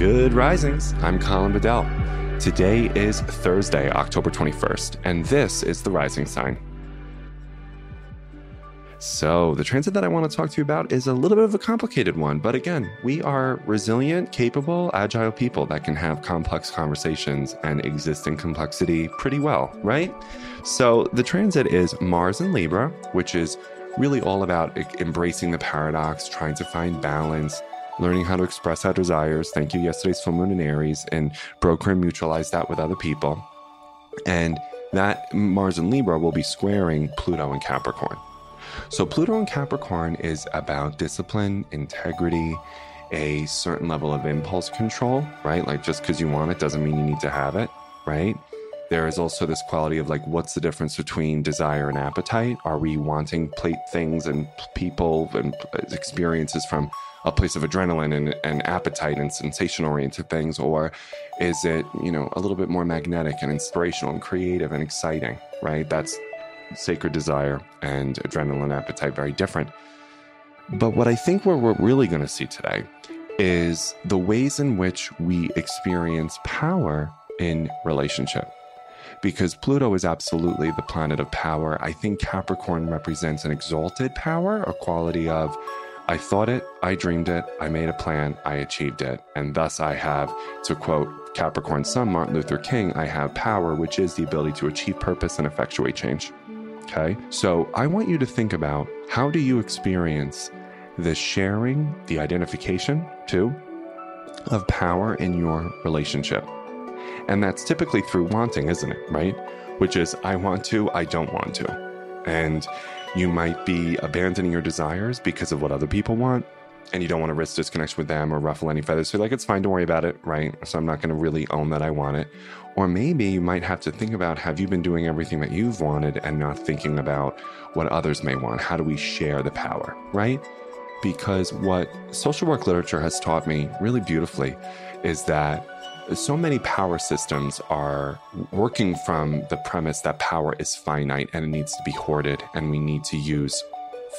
Good risings. I'm Colin Bedell. Today is Thursday, October 21st, and this is the rising sign. So, the transit that I want to talk to you about is a little bit of a complicated one, but again, we are resilient, capable, agile people that can have complex conversations and exist in complexity pretty well, right? So, the transit is Mars in Libra, which is really all about embracing the paradox, trying to find balance, learning how to express our desires. Thank you, yesterday's full moon in Aries, and broker and mutualize that with other people. And that Mars in Libra will be squaring Pluto and Capricorn. So, Pluto in Capricorn is about discipline, integrity, a certain level of impulse control, right? Like just because you want it doesn't mean you need to have it, right? There is also this quality of like, what's the difference between desire and appetite? Are we wanting plate things and people and uh, experiences from a place of adrenaline and, and appetite and sensation oriented things? Or is it, you know, a little bit more magnetic and inspirational and creative and exciting, right? That's sacred desire and adrenaline appetite, very different. But what I think what we're really going to see today is the ways in which we experience power in relationship. Because Pluto is absolutely the planet of power. I think Capricorn represents an exalted power, a quality of I thought it, I dreamed it, I made a plan, I achieved it. And thus I have, to quote Capricorn Sun, Martin Luther King, I have power, which is the ability to achieve purpose and effectuate change. Okay. So I want you to think about how do you experience the sharing, the identification too, of power in your relationship. And that's typically through wanting, isn't it? Right? Which is, I want to, I don't want to. And you might be abandoning your desires because of what other people want. And you don't want to risk disconnection with them or ruffle any feathers. So, like, it's fine, don't worry about it, right? So, I'm not going to really own that I want it. Or maybe you might have to think about have you been doing everything that you've wanted and not thinking about what others may want? How do we share the power, right? Because what social work literature has taught me really beautifully is that so many power systems are working from the premise that power is finite and it needs to be hoarded, and we need to use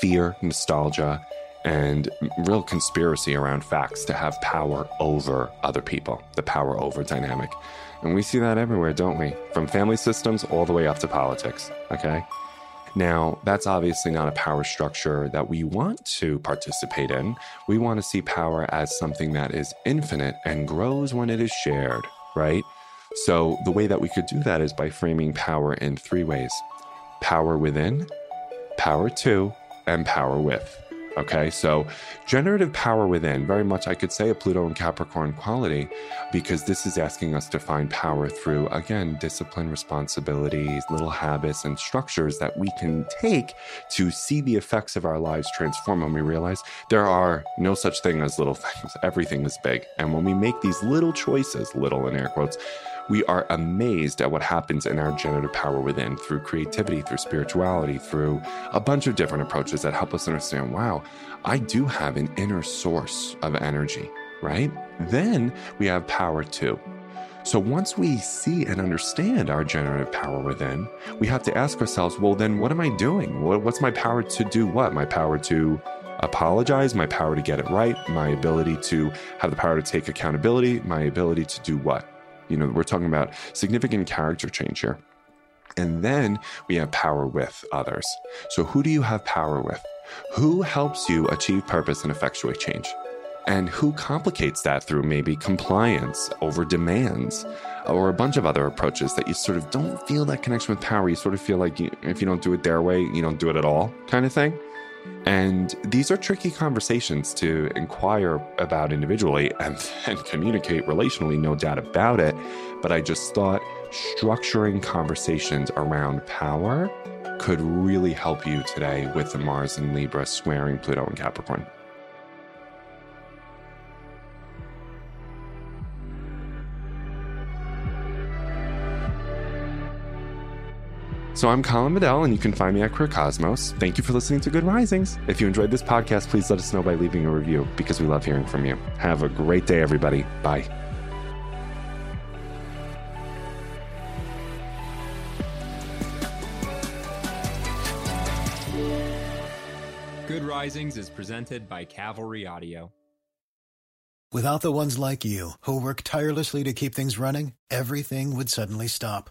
fear, nostalgia, and real conspiracy around facts to have power over other people, the power over dynamic. And we see that everywhere, don't we? From family systems all the way up to politics, okay? Now, that's obviously not a power structure that we want to participate in. We want to see power as something that is infinite and grows when it is shared, right? So, the way that we could do that is by framing power in three ways power within, power to, and power with. Okay, so generative power within, very much I could say a Pluto and Capricorn quality, because this is asking us to find power through, again, discipline, responsibilities, little habits, and structures that we can take to see the effects of our lives transform when we realize there are no such thing as little things. Everything is big. And when we make these little choices, little in air quotes, we are amazed at what happens in our generative power within through creativity, through spirituality, through a bunch of different approaches that help us understand wow, I do have an inner source of energy, right? Then we have power too. So once we see and understand our generative power within, we have to ask ourselves, well, then what am I doing? What's my power to do what? My power to apologize, my power to get it right, my ability to have the power to take accountability, my ability to do what? You know, we're talking about significant character change here. And then we have power with others. So, who do you have power with? Who helps you achieve purpose and effectuate change? And who complicates that through maybe compliance over demands or a bunch of other approaches that you sort of don't feel that connection with power? You sort of feel like you, if you don't do it their way, you don't do it at all, kind of thing. And these are tricky conversations to inquire about individually and then communicate relationally, no doubt about it. But I just thought structuring conversations around power could really help you today with the Mars and Libra squaring Pluto and Capricorn. So I'm Colin Bedell, and you can find me at Queer Cosmos. Thank you for listening to Good Risings. If you enjoyed this podcast, please let us know by leaving a review because we love hearing from you. Have a great day, everybody. Bye. Good Risings is presented by Cavalry Audio. Without the ones like you, who work tirelessly to keep things running, everything would suddenly stop.